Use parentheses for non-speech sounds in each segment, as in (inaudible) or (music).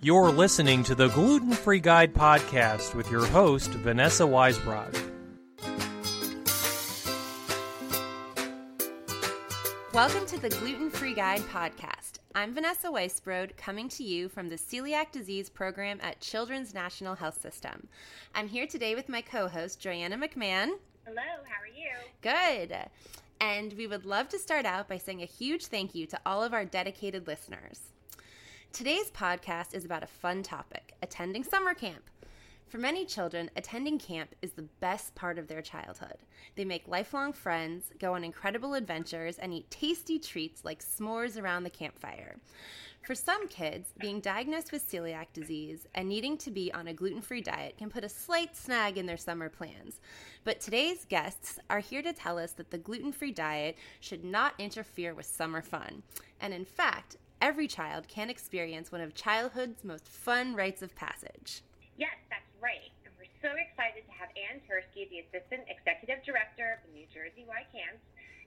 You're listening to the Gluten Free Guide podcast with your host, Vanessa Weisbrod. Welcome to the Gluten Free Guide podcast. I'm Vanessa Weisbrod, coming to you from the Celiac Disease Program at Children's National Health System. I'm here today with my co host, Joanna McMahon. Hello, how are you? Good. And we would love to start out by saying a huge thank you to all of our dedicated listeners. Today's podcast is about a fun topic attending summer camp. For many children, attending camp is the best part of their childhood. They make lifelong friends, go on incredible adventures, and eat tasty treats like s'mores around the campfire. For some kids, being diagnosed with celiac disease and needing to be on a gluten free diet can put a slight snag in their summer plans. But today's guests are here to tell us that the gluten free diet should not interfere with summer fun. And in fact, every child can experience one of childhood's most fun rites of passage. Yes, that's right. And we're so excited to have Anne Tursky, the Assistant Executive Director of the New Jersey Y Camps,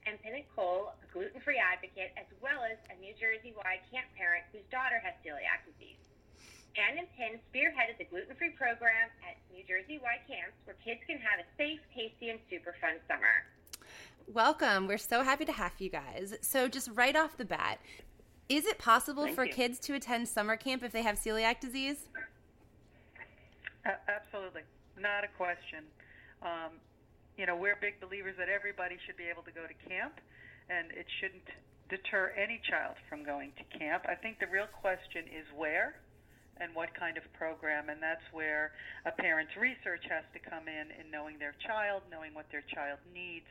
and Pninit Cole, a gluten free advocate, as well as a New Jersey Y camp parent whose daughter has celiac disease. Anne and Pin spearheaded the gluten free program at New Jersey Y Camps where kids can have a safe, tasty, and super fun summer. Welcome. We're so happy to have you guys. So, just right off the bat, is it possible Thank for you. kids to attend summer camp if they have celiac disease? Absolutely, not a question. Um, you know, we're big believers that everybody should be able to go to camp, and it shouldn't deter any child from going to camp. I think the real question is where and what kind of program, and that's where a parent's research has to come in in knowing their child, knowing what their child needs,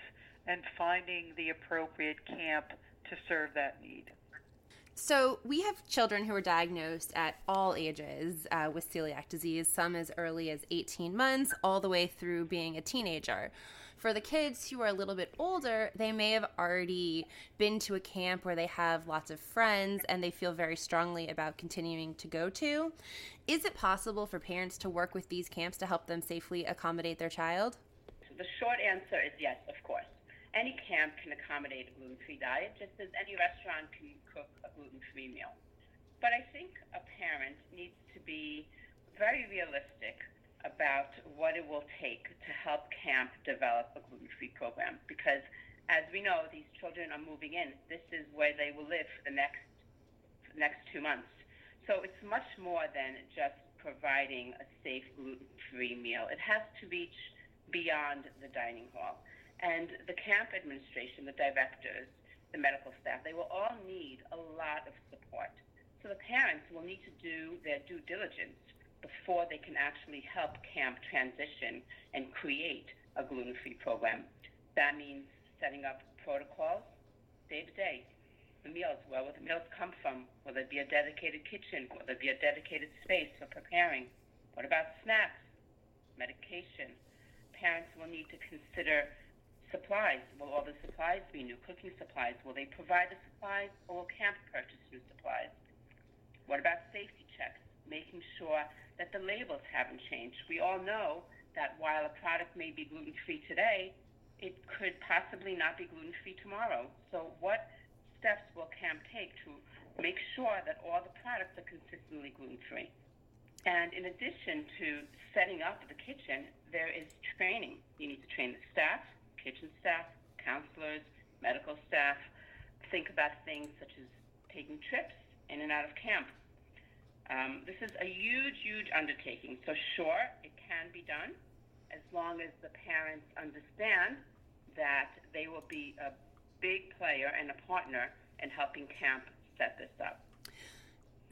and finding the appropriate camp to serve that need. So, we have children who are diagnosed at all ages uh, with celiac disease, some as early as 18 months, all the way through being a teenager. For the kids who are a little bit older, they may have already been to a camp where they have lots of friends and they feel very strongly about continuing to go to. Is it possible for parents to work with these camps to help them safely accommodate their child? The short answer is yes, of course. Any camp can accommodate a gluten free diet, just as any restaurant can cook a gluten free meal. But I think a parent needs to be very realistic about what it will take to help camp develop a gluten free program because, as we know, these children are moving in. This is where they will live for the next, for the next two months. So it's much more than just providing a safe gluten free meal, it has to reach beyond the dining hall. And the camp administration, the directors, the medical staff, they will all need a lot of support. So the parents will need to do their due diligence before they can actually help camp transition and create a gluten free program. That means setting up protocols day to day. The meals, where will the meals come from? Will there be a dedicated kitchen? Will there be a dedicated space for preparing? What about snacks, medication? Parents will need to consider supplies. Will all the supplies be new cooking supplies? Will they provide the supplies or will camp purchase new supplies? What about safety checks? Making sure that the labels haven't changed. We all know that while a product may be gluten free today, it could possibly not be gluten free tomorrow. So, what steps will camp take to make sure that all the products are consistently gluten free? And in addition to setting up the kitchen, there is training. You need to train the staff, kitchen staff, counselors, medical staff. Think about things such as taking trips in and out of camp. Um, this is a huge, huge undertaking. So, sure, it can be done as long as the parents understand that they will be a big player and a partner in helping camp set this up.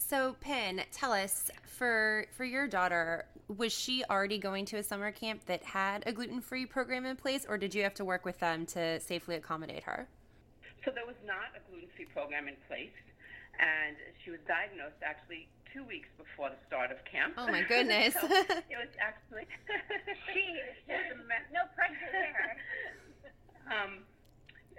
So, Pin, tell us for for your daughter, was she already going to a summer camp that had a gluten free program in place, or did you have to work with them to safely accommodate her? So there was not a gluten free program in place, and she was diagnosed actually two weeks before the start of camp. Oh my (laughs) goodness! so it was actually (laughs) She is it was a ma- no pressure there. (laughs) um,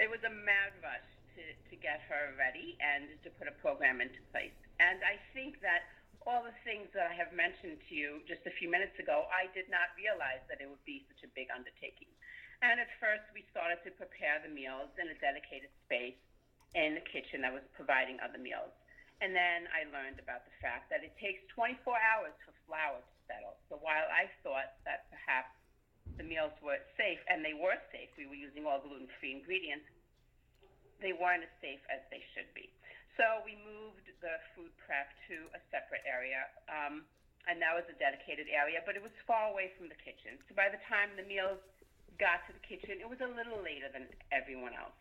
it was a mad rush to, to get her ready and to put a program into place. And I think that all the things that I have mentioned to you just a few minutes ago, I did not realize that it would be such a big undertaking. And at first, we started to prepare the meals in a dedicated space in the kitchen that was providing other meals. And then I learned about the fact that it takes 24 hours for flour to settle. So while I thought that perhaps the meals were safe, and they were safe, we were using all gluten free ingredients, they weren't as safe as they should be. So we moved the food prep to a separate area. Um, and that was a dedicated area, but it was far away from the kitchen. So by the time the meals got to the kitchen, it was a little later than everyone else.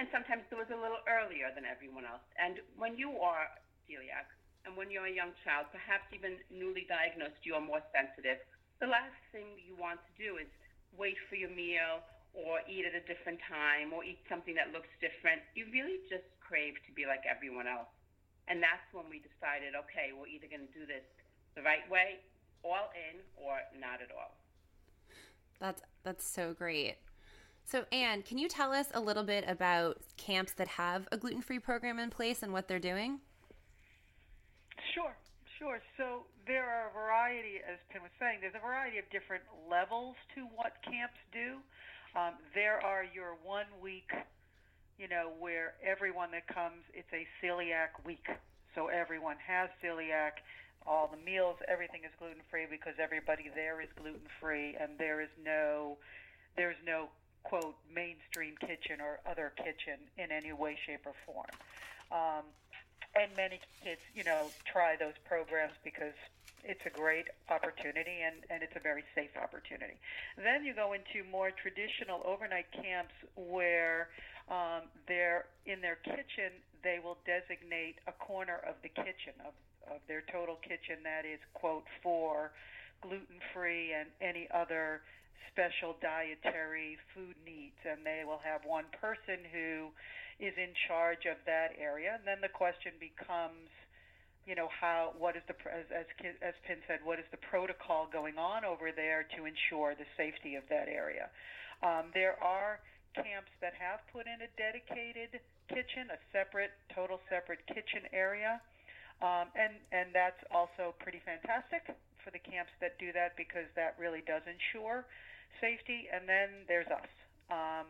And sometimes it was a little earlier than everyone else. And when you are celiac, and when you're a young child, perhaps even newly diagnosed, you are more sensitive. The last thing you want to do is wait for your meal or eat at a different time or eat something that looks different. You really just crave to be like everyone else. And that's when we decided, okay, we're either going to do this the right way, all in, or not at all. That's that's so great. So, Anne, can you tell us a little bit about camps that have a gluten free program in place and what they're doing? Sure, sure. So, there are a variety, as Pin was saying, there's a variety of different levels to what camps do. Um, there are your one week, you know, where everyone that comes, it's a celiac week. So, everyone has celiac all the meals, everything is gluten free because everybody there is gluten free, and there is no, there's no quote mainstream kitchen or other kitchen in any way, shape, or form. Um, and many kids, you know, try those programs because it's a great opportunity and, and it's a very safe opportunity. Then you go into more traditional overnight camps where um, in their kitchen, they will designate a corner of the kitchen, of, of their total kitchen that is, quote, for gluten free and any other special dietary food needs, and they will have one person who is in charge of that area. And then the question becomes, you know, how what is the as as, as Pin said, what is the protocol going on over there to ensure the safety of that area? Um, there are camps that have put in a dedicated kitchen, a separate, total separate kitchen area. Um, and and that's also pretty fantastic for the camps that do that because that really does ensure safety. And then there's us. Um,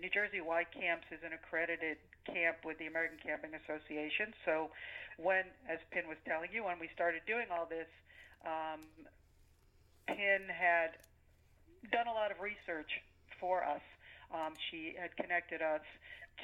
New Jersey Y Camps is an accredited camp with the American Camping Association. So, when, as Pin was telling you, when we started doing all this, um, Pin had done a lot of research for us. Um, she had connected us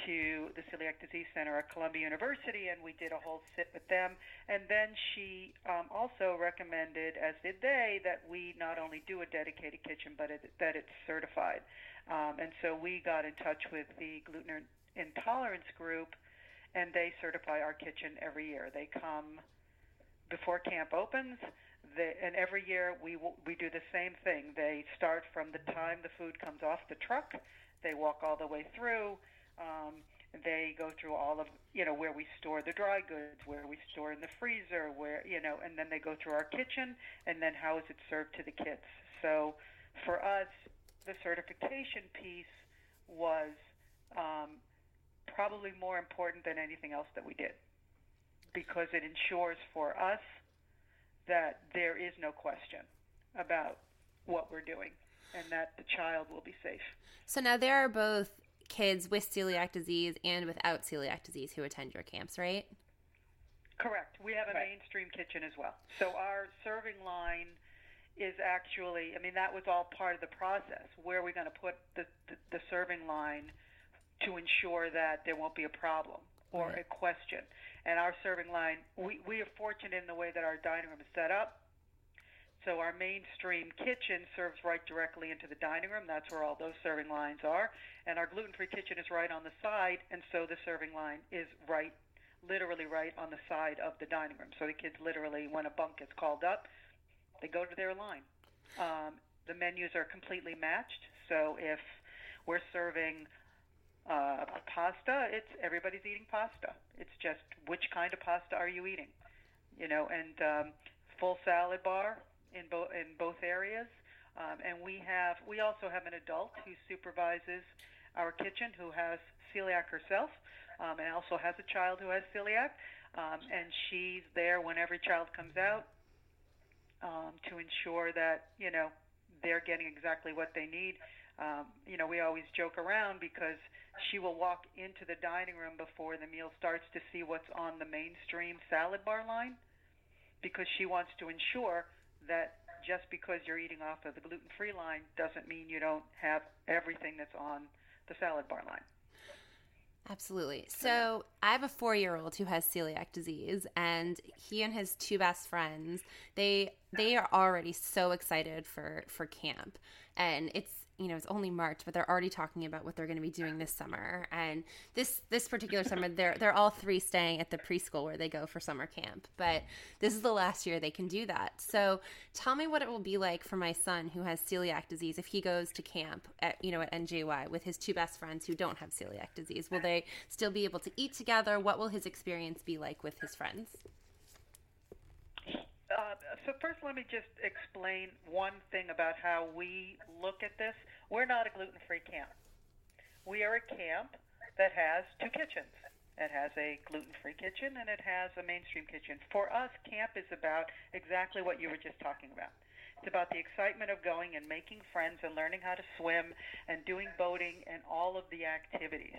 to the Celiac Disease Center at Columbia University, and we did a whole sit with them. And then she um, also recommended, as did they, that we not only do a dedicated kitchen, but it, that it's certified. Um, and so we got in touch with the gluten intolerance group, and they certify our kitchen every year. They come before camp opens. And every year we we do the same thing. They start from the time the food comes off the truck. They walk all the way through um, they go through all of you know where we store the dry goods, where we store in the freezer, where you know, and then they go through our kitchen, and then how is it served to the kids. So for us, the certification piece was um, probably more important than anything else that we did because it ensures for us that there is no question about what we're doing and that the child will be safe. So now there are both kids with celiac disease and without celiac disease who attend your camps, right? Correct. We have a right. mainstream kitchen as well. So our serving line is actually, I mean, that was all part of the process. Where are we going to put the, the, the serving line to ensure that there won't be a problem or right. a question? And our serving line, we, we are fortunate in the way that our dining room is set up so our mainstream kitchen serves right directly into the dining room. That's where all those serving lines are. And our gluten-free kitchen is right on the side, and so the serving line is right, literally right on the side of the dining room. So the kids literally, when a bunk is called up, they go to their line. Um, the menus are completely matched. So if we're serving uh, pasta, it's everybody's eating pasta. It's just which kind of pasta are you eating, you know? And um, full salad bar, in both in both areas. Um, and we have we also have an adult who supervises our kitchen who has celiac herself, um, and also has a child who has celiac. Um, and she's there when every child comes out um, to ensure that you know they're getting exactly what they need. Um, you know, we always joke around because she will walk into the dining room before the meal starts to see what's on the mainstream salad bar line because she wants to ensure that just because you're eating off of the gluten free line doesn't mean you don't have everything that's on the salad bar line. Absolutely. So I have a four year old who has celiac disease and he and his two best friends, they they are already so excited for for camp. And it's you know it's only March, but they're already talking about what they're going to be doing this summer. And this this particular summer, they're they're all three staying at the preschool where they go for summer camp. But this is the last year they can do that. So tell me what it will be like for my son who has celiac disease if he goes to camp at you know at NJY with his two best friends who don't have celiac disease. Will they still be able to eat together? What will his experience be like with his friends? So first, let me just explain one thing about how we look at this. We're not a gluten-free camp. We are a camp that has two kitchens. It has a gluten-free kitchen and it has a mainstream kitchen. For us, camp is about exactly what you were just talking about. It's about the excitement of going and making friends and learning how to swim and doing boating and all of the activities.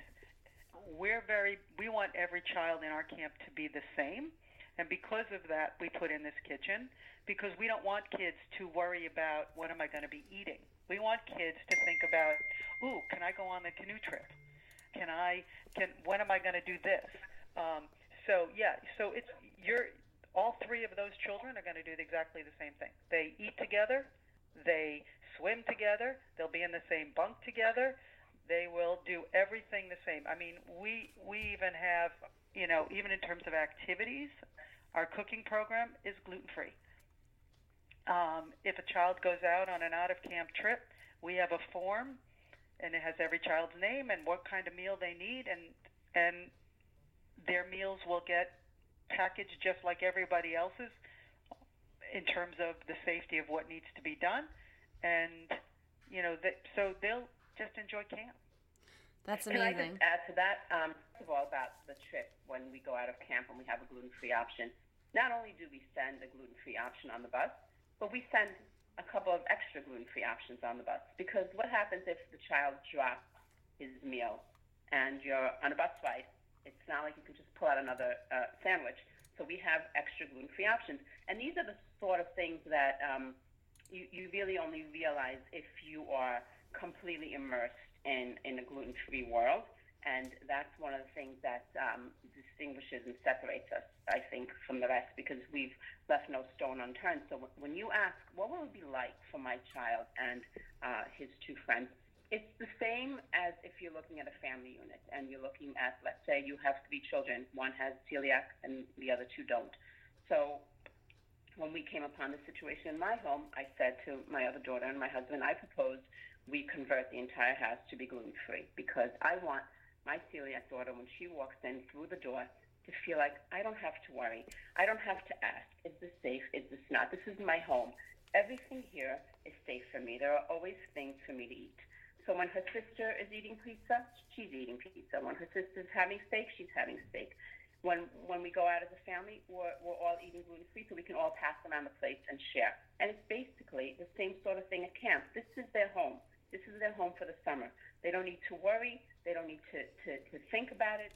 We're very we want every child in our camp to be the same and because of that, we put in this kitchen because we don't want kids to worry about what am I going to be eating. We want kids to think about, ooh, can I go on the canoe trip? Can I? Can when am I going to do this? Um, so yeah, so it's you're all three of those children are going to do exactly the same thing. They eat together, they swim together, they'll be in the same bunk together. They will do everything the same. I mean, we we even have, you know, even in terms of activities, our cooking program is gluten free. Um, if a child goes out on an out of camp trip, we have a form, and it has every child's name and what kind of meal they need, and and their meals will get packaged just like everybody else's in terms of the safety of what needs to be done, and you know that so they'll just enjoy camp. That's amazing. Can I just add to that? Um, first of all, about the trip when we go out of camp and we have a gluten-free option. Not only do we send a gluten-free option on the bus, but we send a couple of extra gluten-free options on the bus. Because what happens if the child drops his meal and you're on a bus ride? It's not like you can just pull out another uh, sandwich. So we have extra gluten-free options, and these are the sort of things that um, you, you really only realize if you are completely immersed in, in a gluten free world. And that's one of the things that um, distinguishes and separates us, I think, from the rest because we've left no stone unturned. So when you ask, what will it be like for my child and uh, his two friends? It's the same as if you're looking at a family unit and you're looking at, let's say, you have three children. One has celiac and the other two don't. So when we came upon the situation in my home, I said to my other daughter and my husband, I proposed we convert the entire house to be gluten free because I want my celiac daughter, when she walks in through the door, to feel like I don't have to worry. I don't have to ask, is this safe? Is this not? This is my home. Everything here is safe for me. There are always things for me to eat. So when her sister is eating pizza, she's eating pizza. When her sister's having steak, she's having steak. When when we go out as a family, we're, we're all eating gluten free, so we can all pass around the plates and share. And it's basically the same sort of thing at camp. This is their home. This is their home for the summer. They don't need to worry. They don't need to, to, to think about it.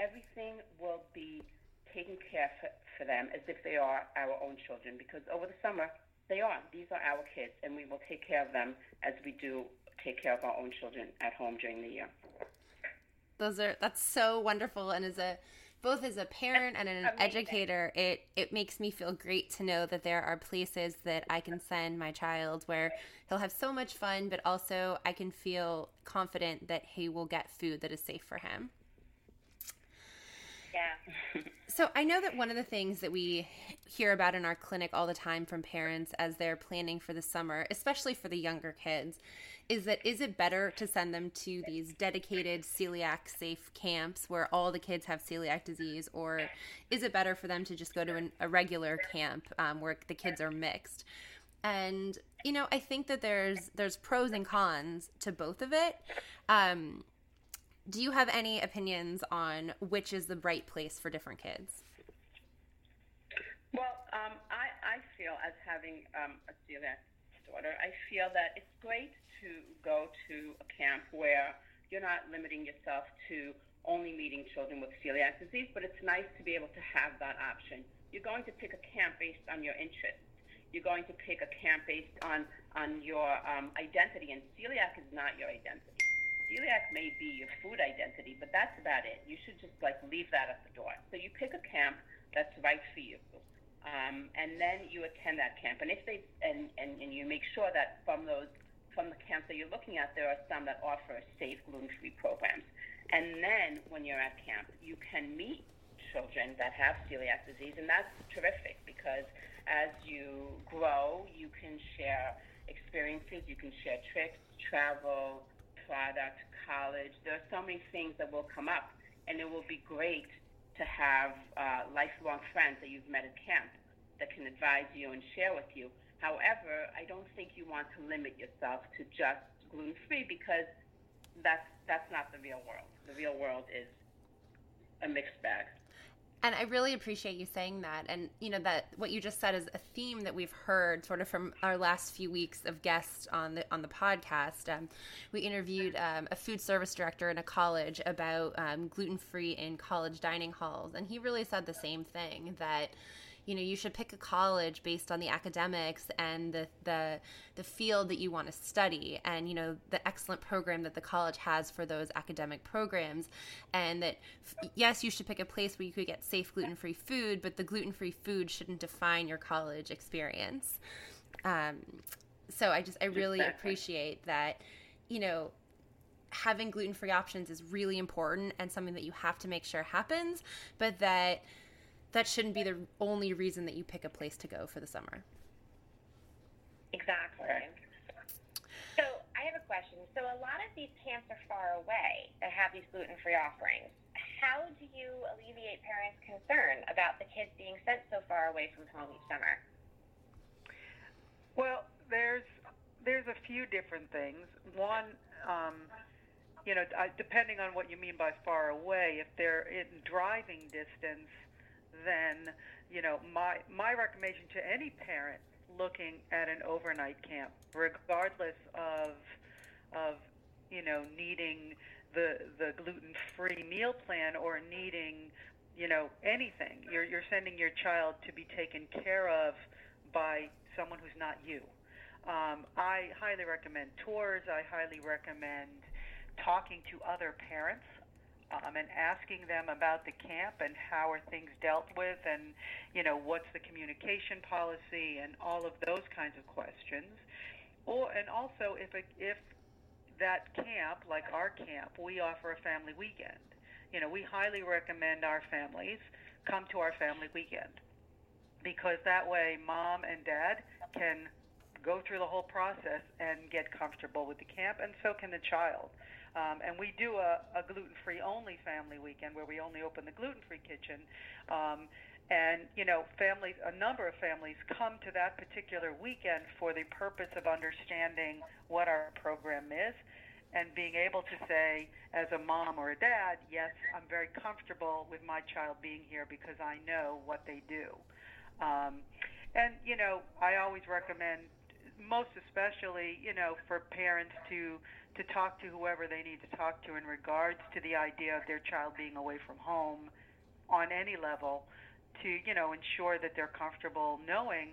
Everything will be taken care for, for them as if they are our own children because over the summer, they are. These are our kids, and we will take care of them as we do take care of our own children at home during the year. Those are that's so wonderful and is a both as a parent and an Amazing. educator, it it makes me feel great to know that there are places that I can send my child where he'll have so much fun, but also I can feel confident that he will get food that is safe for him. Yeah. (laughs) So I know that one of the things that we hear about in our clinic all the time from parents as they're planning for the summer, especially for the younger kids, is that is it better to send them to these dedicated celiac safe camps where all the kids have celiac disease, or is it better for them to just go to an, a regular camp um, where the kids are mixed? And you know, I think that there's there's pros and cons to both of it. Um, do you have any opinions on which is the right place for different kids? Well, um, I, I feel as having um, a celiac daughter, I feel that it's great to go to a camp where you're not limiting yourself to only meeting children with celiac disease, but it's nice to be able to have that option. You're going to pick a camp based on your interests. You're going to pick a camp based on on your um, identity, and celiac is not your identity. Celiac may be your food identity, but that's about it. You should just like leave that at the door. So you pick a camp that's right for you, um, and then you attend that camp. And if they and, and and you make sure that from those from the camps that you're looking at, there are some that offer safe gluten-free programs. And then when you're at camp, you can meet children that have celiac disease, and that's terrific because as you grow, you can share experiences, you can share tricks, travel, product, college. There are so many things that will come up, and it will be great to have uh, lifelong friends that you've met at camp that can advise you and share with you. However, I don't think you want to limit yourself to just gluten free because that's that's not the real world. The real world is a mixed bag. And I really appreciate you saying that. And, you know, that what you just said is a theme that we've heard sort of from our last few weeks of guests on the, on the podcast. Um, we interviewed um, a food service director in a college about um, gluten free in college dining halls. And he really said the same thing that, you know you should pick a college based on the academics and the the the field that you want to study and you know the excellent program that the college has for those academic programs. And that yes you should pick a place where you could get safe gluten-free food but the gluten-free food shouldn't define your college experience. Um, so i just i really appreciate that you know having gluten-free options is really important and something that you have to make sure happens but that that shouldn't be the only reason that you pick a place to go for the summer. Exactly. So I have a question. So a lot of these camps are far away that have these gluten-free offerings. How do you alleviate parents' concern about the kids being sent so far away from home each summer? Well, there's there's a few different things. One, um, you know, depending on what you mean by far away, if they're in driving distance, then you know my my recommendation to any parent looking at an overnight camp, regardless of of you know needing the the gluten free meal plan or needing you know anything, you're you're sending your child to be taken care of by someone who's not you. Um, I highly recommend tours. I highly recommend talking to other parents um, and asking them about the camp and how are things dealt with and you know what's the communication policy and all of those kinds of questions. Or and also if a, if that camp like our camp we offer a family weekend. You know we highly recommend our families come to our family weekend because that way mom and dad can go through the whole process and get comfortable with the camp and so can the child um, and we do a, a gluten-free only family weekend where we only open the gluten-free kitchen. Um, and you know, families, a number of families come to that particular weekend for the purpose of understanding what our program is and being able to say, as a mom or a dad, yes, I'm very comfortable with my child being here because I know what they do. Um, and you know, I always recommend, most especially, you know, for parents to to talk to whoever they need to talk to in regards to the idea of their child being away from home on any level to you know ensure that they're comfortable knowing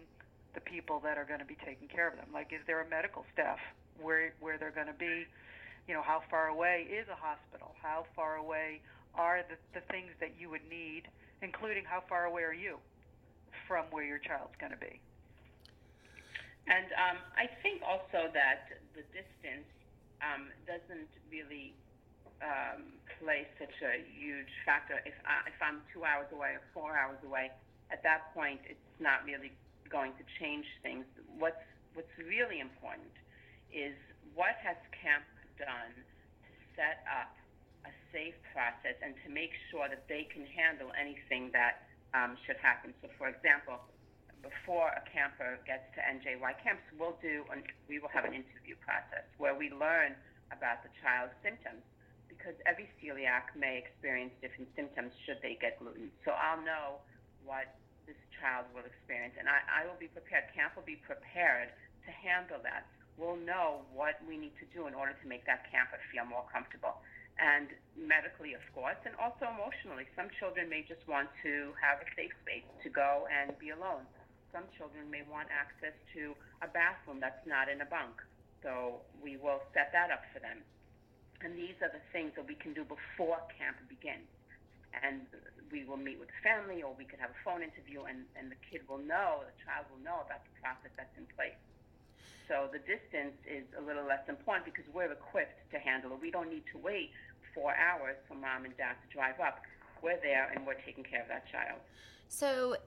the people that are going to be taking care of them. Like is there a medical staff where where they're going to be? You know how far away is a hospital? How far away are the, the things that you would need including how far away are you from where your child's going to be and um, I think also that the distance um, doesn't really um, play such a huge factor. If, I, if I'm two hours away or four hours away, at that point, it's not really going to change things. What's, what's really important is what has camp done to set up a safe process and to make sure that they can handle anything that um, should happen. So, for example, before a camper gets to NJY camps, we'll do an, we will have an interview process where we learn about the child's symptoms because every celiac may experience different symptoms should they get gluten. So I'll know what this child will experience, and I, I will be prepared. Camp will be prepared to handle that. We'll know what we need to do in order to make that camper feel more comfortable. And medically, of course, and also emotionally. Some children may just want to have a safe space to go and be alone. Some children may want access to a bathroom that's not in a bunk. So we will set that up for them. And these are the things that we can do before camp begins. And we will meet with the family or we could have a phone interview and, and the kid will know, the child will know about the process that's in place. So the distance is a little less important because we're equipped to handle it. We don't need to wait four hours for mom and dad to drive up. We're there and we're taking care of that child. So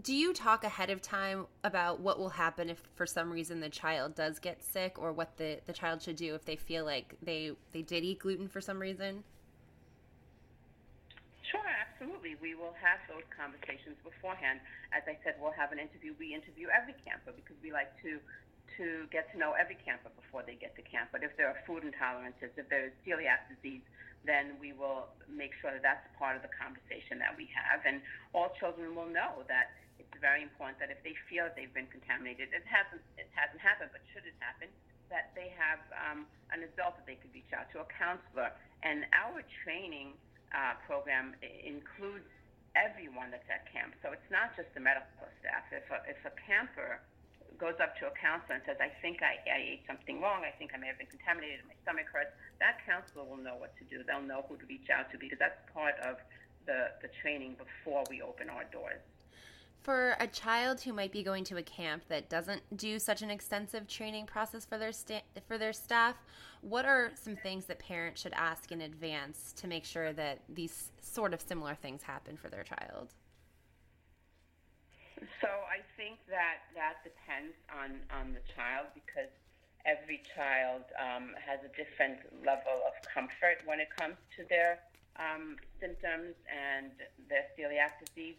do you talk ahead of time about what will happen if for some reason the child does get sick or what the, the child should do if they feel like they, they did eat gluten for some reason? Sure, absolutely. We will have those conversations beforehand. As I said, we'll have an interview. We interview every camper because we like to to get to know every camper before they get to camp. But if there are food intolerances, if there's celiac disease, then we will make sure that that's part of the conversation that we have. And all children will know that very important that if they feel that they've been contaminated, it hasn't it hasn't happened, but should it happen, that they have um, an adult that they could reach out to, a counselor. And our training uh, program includes everyone that's at camp. So it's not just the medical staff. If a, if a camper goes up to a counselor and says, I think I, I ate something wrong, I think I may have been contaminated, my stomach hurts, that counselor will know what to do. They'll know who to reach out to because that's part of the, the training before we open our doors. For a child who might be going to a camp that doesn't do such an extensive training process for their sta- for their staff, what are some things that parents should ask in advance to make sure that these sort of similar things happen for their child? So I think that that depends on on the child because every child um, has a different level of comfort when it comes to their um, symptoms and their celiac disease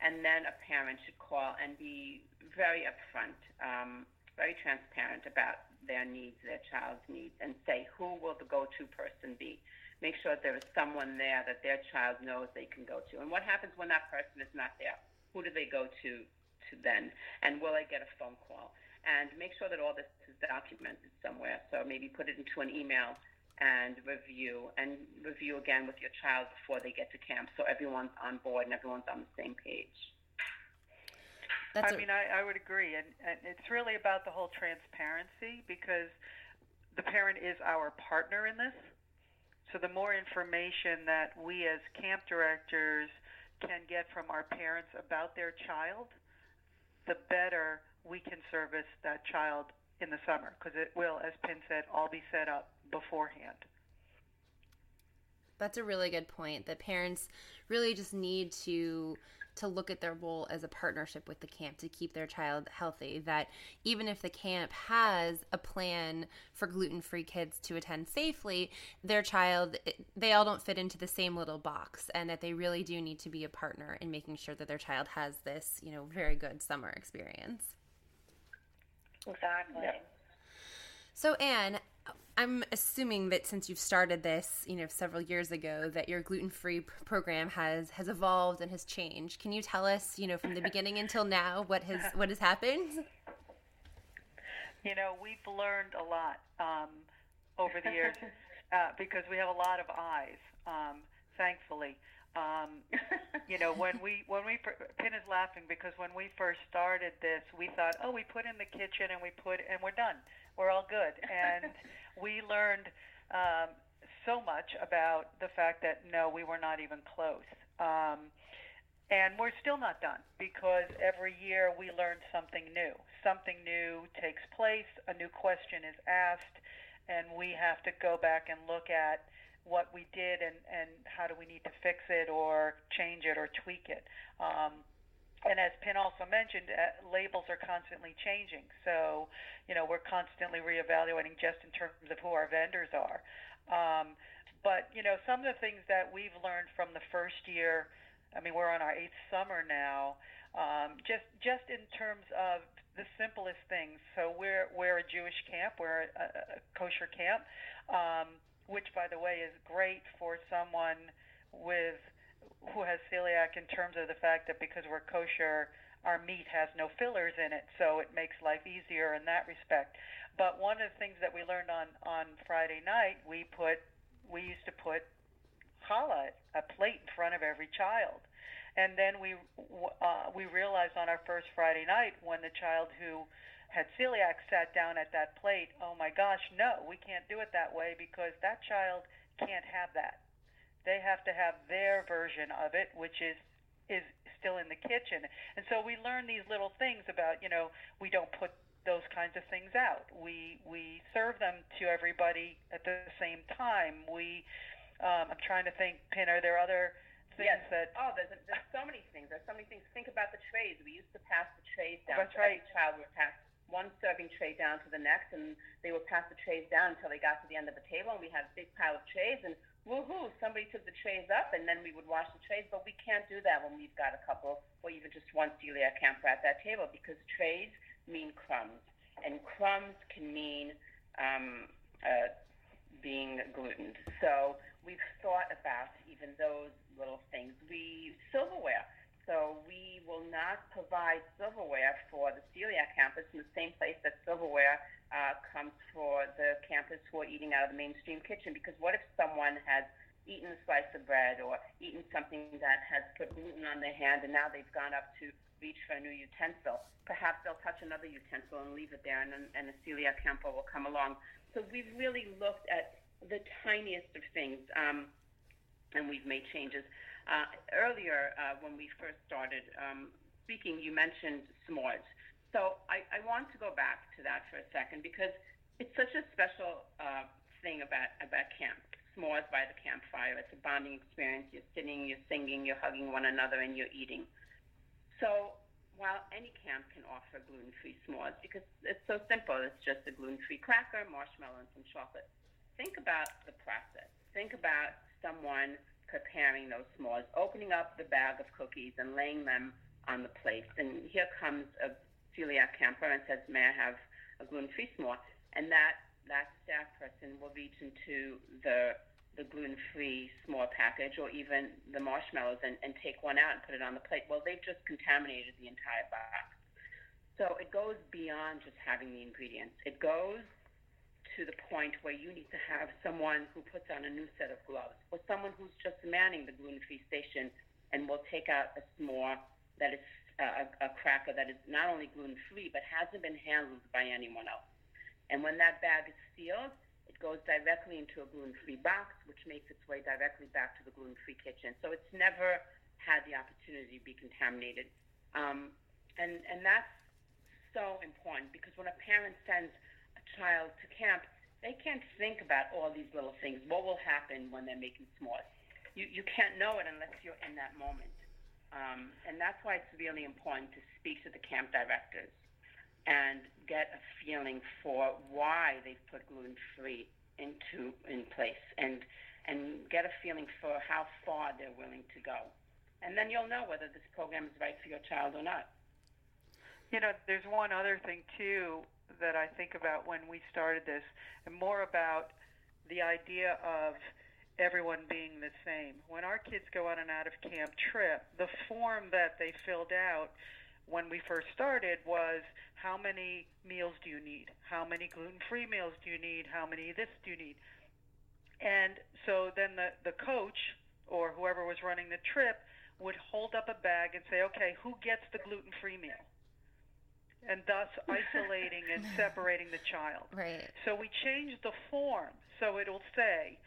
and then a parent should call and be very upfront, um, very transparent about their needs, their child's needs, and say who will the go-to person be. Make sure there is someone there that their child knows they can go to. And what happens when that person is not there? Who do they go to to then? And will they get a phone call? And make sure that all this is documented somewhere. So maybe put it into an email and review and review again with your child before they get to camp so everyone's on board and everyone's on the same page. That's I mean, I, I would agree. And, and it's really about the whole transparency because the parent is our partner in this. So the more information that we as camp directors can get from our parents about their child, the better we can service that child in the summer because it will, as Pin said, all be set up beforehand. That's a really good point. That parents really just need to to look at their role as a partnership with the camp to keep their child healthy. That even if the camp has a plan for gluten free kids to attend safely, their child, they all don't fit into the same little box, and that they really do need to be a partner in making sure that their child has this, you know, very good summer experience. Exactly. Yeah. So, Anne, I'm assuming that since you've started this, you know, several years ago, that your gluten-free program has has evolved and has changed. Can you tell us, you know, from the beginning until now, what has what has happened? You know, we've learned a lot um, over the years (laughs) uh, because we have a lot of eyes. Um, thankfully, um, (laughs) you know, when we when we Pin is laughing because when we first started this, we thought, oh, we put in the kitchen and we put and we're done we're all good. (laughs) And we learned um, so much about the fact that no, we were not even close. Um, and we're still not done because every year we learn something new. Something new takes place, a new question is asked, and we have to go back and look at what we did and, and how do we need to fix it or change it or tweak it. Um, and as Pin also mentioned, uh, labels are constantly changing. So, you know, we're constantly reevaluating just in terms of who our vendors are. Um, but, you know, some of the things that we've learned from the first year, I mean, we're on our eighth summer now, um, just, just in terms of the simplest things. So we're, we're a Jewish camp, we're a, a kosher camp, um, which, by the way, is great for someone with – who has celiac in terms of the fact that because we're kosher, our meat has no fillers in it, so it makes life easier in that respect. But one of the things that we learned on on Friday night, we put we used to put challah, a plate in front of every child, and then we uh, we realized on our first Friday night when the child who had celiac sat down at that plate, oh my gosh, no, we can't do it that way because that child can't have that. They have to have their version of it, which is is still in the kitchen. And so we learn these little things about, you know, we don't put those kinds of things out. We we serve them to everybody at the same time. We um, I'm trying to think, Pin, are there other things yes. that oh, there's, there's so many things. There's so many things. Think about the trays. We used to pass the trays down. That's to right. Every child would pass one serving tray down to the next, and they would pass the trays down until they got to the end of the table, and we had a big pile of trays, and woohoo, somebody took the trays up, and then we would wash the trays. But we can't do that when we've got a couple or even just one celiac camper at that table because trays mean crumbs, and crumbs can mean um, uh, being glutened. So we've thought about even those little things. We silverware. So we will not provide silverware for the celiac campus in the same place that silverware uh, comes for the campus who are eating out of the mainstream kitchen. Because what if someone has eaten a slice of bread or eaten something that has put gluten on their hand and now they've gone up to reach for a new utensil? Perhaps they'll touch another utensil and leave it there, and, and a celiac camper will come along. So we've really looked at the tiniest of things, um, and we've made changes. Uh, earlier, uh, when we first started um, speaking, you mentioned s'mores. So I, I want to go back to that for a second because it's such a special uh, thing about, about camp. S'mores by the campfire. It's a bonding experience. You're sitting, you're singing, you're hugging one another, and you're eating. So while any camp can offer gluten-free s'mores because it's so simple, it's just a gluten-free cracker, marshmallow, and some chocolate. Think about the process. Think about someone preparing those s'mores, opening up the bag of cookies and laying them on the plate. And here comes a celiac camper and says, "May I have a gluten-free s'more?" And that that staff person will reach into the the gluten-free s'more package or even the marshmallows and, and take one out and put it on the plate. Well, they've just contaminated the entire box. So it goes beyond just having the ingredients. It goes to the point where you need to have someone who puts on a new set of gloves or someone who's just manning the gluten-free station and will take out a s'more that is uh, a, a cracker that is not only gluten-free but hasn't been handled by anyone else. And when that bag is sealed, it goes directly into a gluten-free box, which makes its way directly back to the gluten-free kitchen. So it's never had the opportunity to be contaminated. Um, and, and that's so important because when a parent sends child to camp, they can't think about all these little things. What will happen when they're making s'mores? You, you can't know it unless you're in that moment. Um, and that's why it's really important to speak to the camp directors and get a feeling for why they've put gluten free into in place and and get a feeling for how far they're willing to go. And then you'll know whether this program is right for your child or not. You know, there's one other thing too that I think about when we started this, and more about the idea of everyone being the same. When our kids go on an out of camp trip, the form that they filled out when we first started was how many meals do you need? How many gluten free meals do you need? How many this do you need? And so then the, the coach or whoever was running the trip would hold up a bag and say, okay, who gets the gluten free meal? And thus (laughs) isolating and separating the child. Right. So we changed the form. So it'll say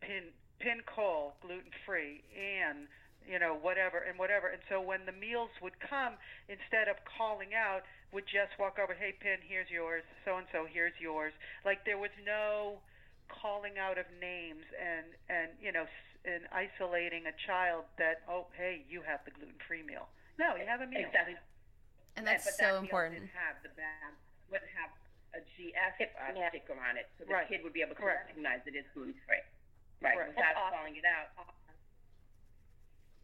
pin pin Cole gluten free and you know whatever and whatever. And so when the meals would come instead of calling out would just walk over hey pin here's yours. So and so here's yours. Like there was no calling out of names and and you know and isolating a child that oh hey you have the gluten free meal. No you have a meal. Exactly and that's but so that important. Didn't have the bag wouldn't have a GF uh, Yeah. sticker on it, so the Right. kid would be able to Correct. recognize it is gluten free, right? Correct. Without That's awesome. calling it out.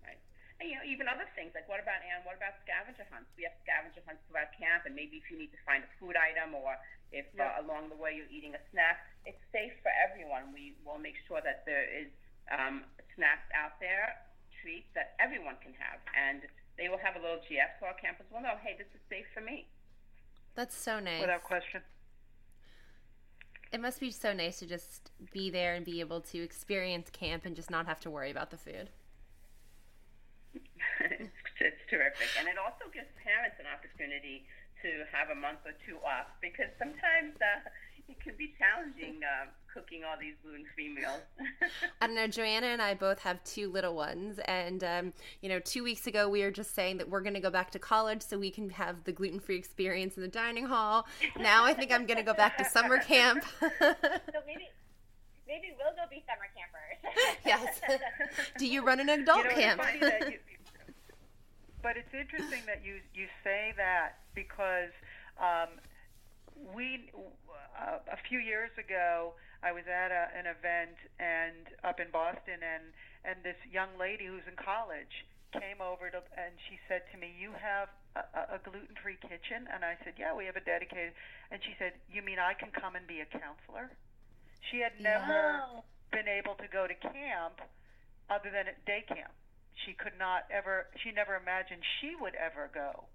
Right. And you know, even other things like what about Anne? What about scavenger hunts? We have scavenger hunts throughout camp, and maybe if you need to find a food item or if Yeah. uh, along the way you're eating a snack, it's safe for everyone. We will make sure that there is um, snacks out there, treats that everyone can have, and they will have a little GF so our campus will know, hey, this is safe for me. That's so nice. Without question. It must be so nice to just be there and be able to experience camp and just not have to worry about the food. it's, (laughs) it's terrific. And it also gives parents an opportunity to have a month or two off because sometimes uh, (laughs) it can be challenging uh, cooking all these gluten-free meals. (laughs) I don't know. Joanna and I both have two little ones, and um, you know, two weeks ago we were just saying that we're going to go back to college so we can have the gluten-free experience in the dining hall. Now I think I'm going to go back to summer camp. (laughs) so maybe. Maybe we'll go be summer campers. yes. Do you run an adult you know, camp? It's you, but it's interesting that you you say that because um, we uh, a few years ago I was at a, an event and up in Boston and and this young lady who's in college came over to and she said to me you have a, a gluten-free kitchen? And I said yeah we have a dedicated and she said you mean I can come and be a counselor? She had never Oh. been able to go to camp other than at day camp. She could not ever she never imagined she would ever go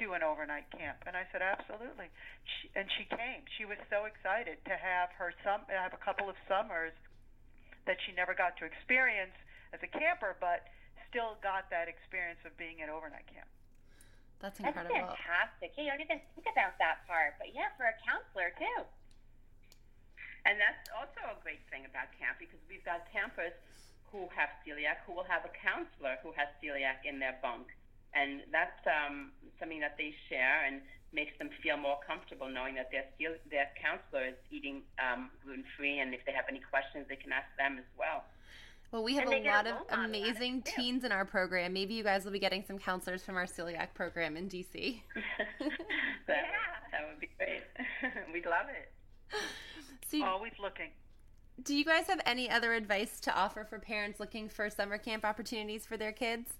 to an overnight camp and i said absolutely she, and she came she was so excited to have her some have a couple of summers that she never got to experience as a camper but still got that experience of being at overnight camp That's incredible. That's fantastic. Hey you don't even think about that part, but yeah, for a counselor too. And that's also a great thing about camp because we've got campers who have celiac who will have a counselor who has celiac in their bunk. And that's um, something that they share and makes them feel more comfortable knowing that their, cel- their counselor is eating um, gluten free. And if they have any questions, they can ask them as well. Well, we have a they get a lot of role model of amazing teens in our program. Maybe you guys will be getting some counselors from our celiac program in DC. that, (laughs) Yeah. that would be great. (laughs) We'd love it. So, you- always looking do you guys have any other advice to offer for parents looking for summer camp opportunities for their kids?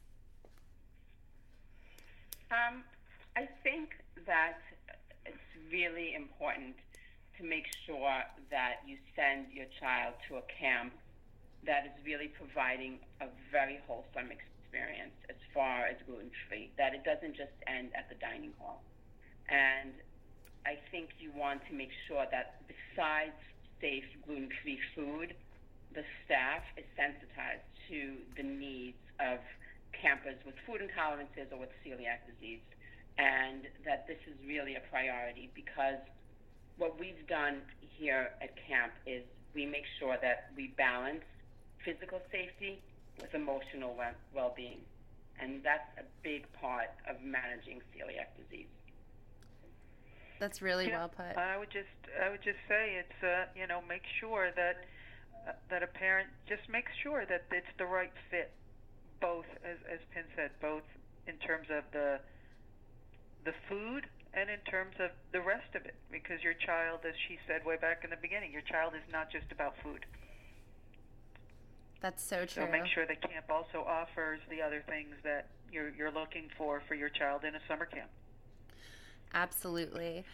Um, I think that it's really important to make sure that you send your child to a camp that is really providing a very wholesome experience as far as gluten free, that it doesn't just end at the dining hall. And I think you want to make sure that besides safe gluten free food, the staff is sensitized to the needs of campers with food intolerances or with celiac disease, and that this is really a priority because what we've done here at camp is we make sure that we balance physical safety with emotional well being. And that's a big part of managing celiac disease. That's really Yeah, well put. I would just I would just say it's uh, you know make sure that uh, that a parent just makes sure that it's the right fit, both as as Pin said, both in terms of the the food and in terms of the rest of it, because your child, as she said way back in the beginning, your child is not just about food. That's so true. So make sure that camp also offers the other things that you're you're looking for for your child in a summer camp. Absolutely.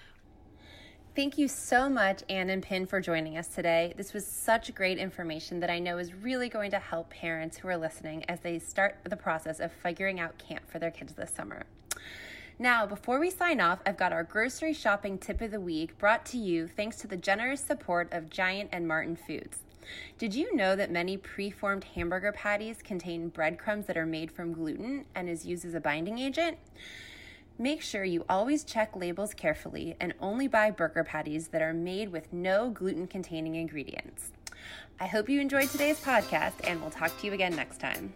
Thank you so much, Anne and Pin, for joining us today. This was such great information that I know is really going to help parents who are listening as they start the process of figuring out camp for their kids this summer. Now, before we sign off, I've got our grocery shopping tip of the week brought to you thanks to the generous support of Giant and Martin Foods. Did you know that many preformed hamburger patties contain breadcrumbs that are made from gluten and is used as a binding agent? Make sure you always check labels carefully and only buy burger patties that are made with no gluten containing ingredients. I hope you enjoyed today's podcast, and we'll talk to you again next time.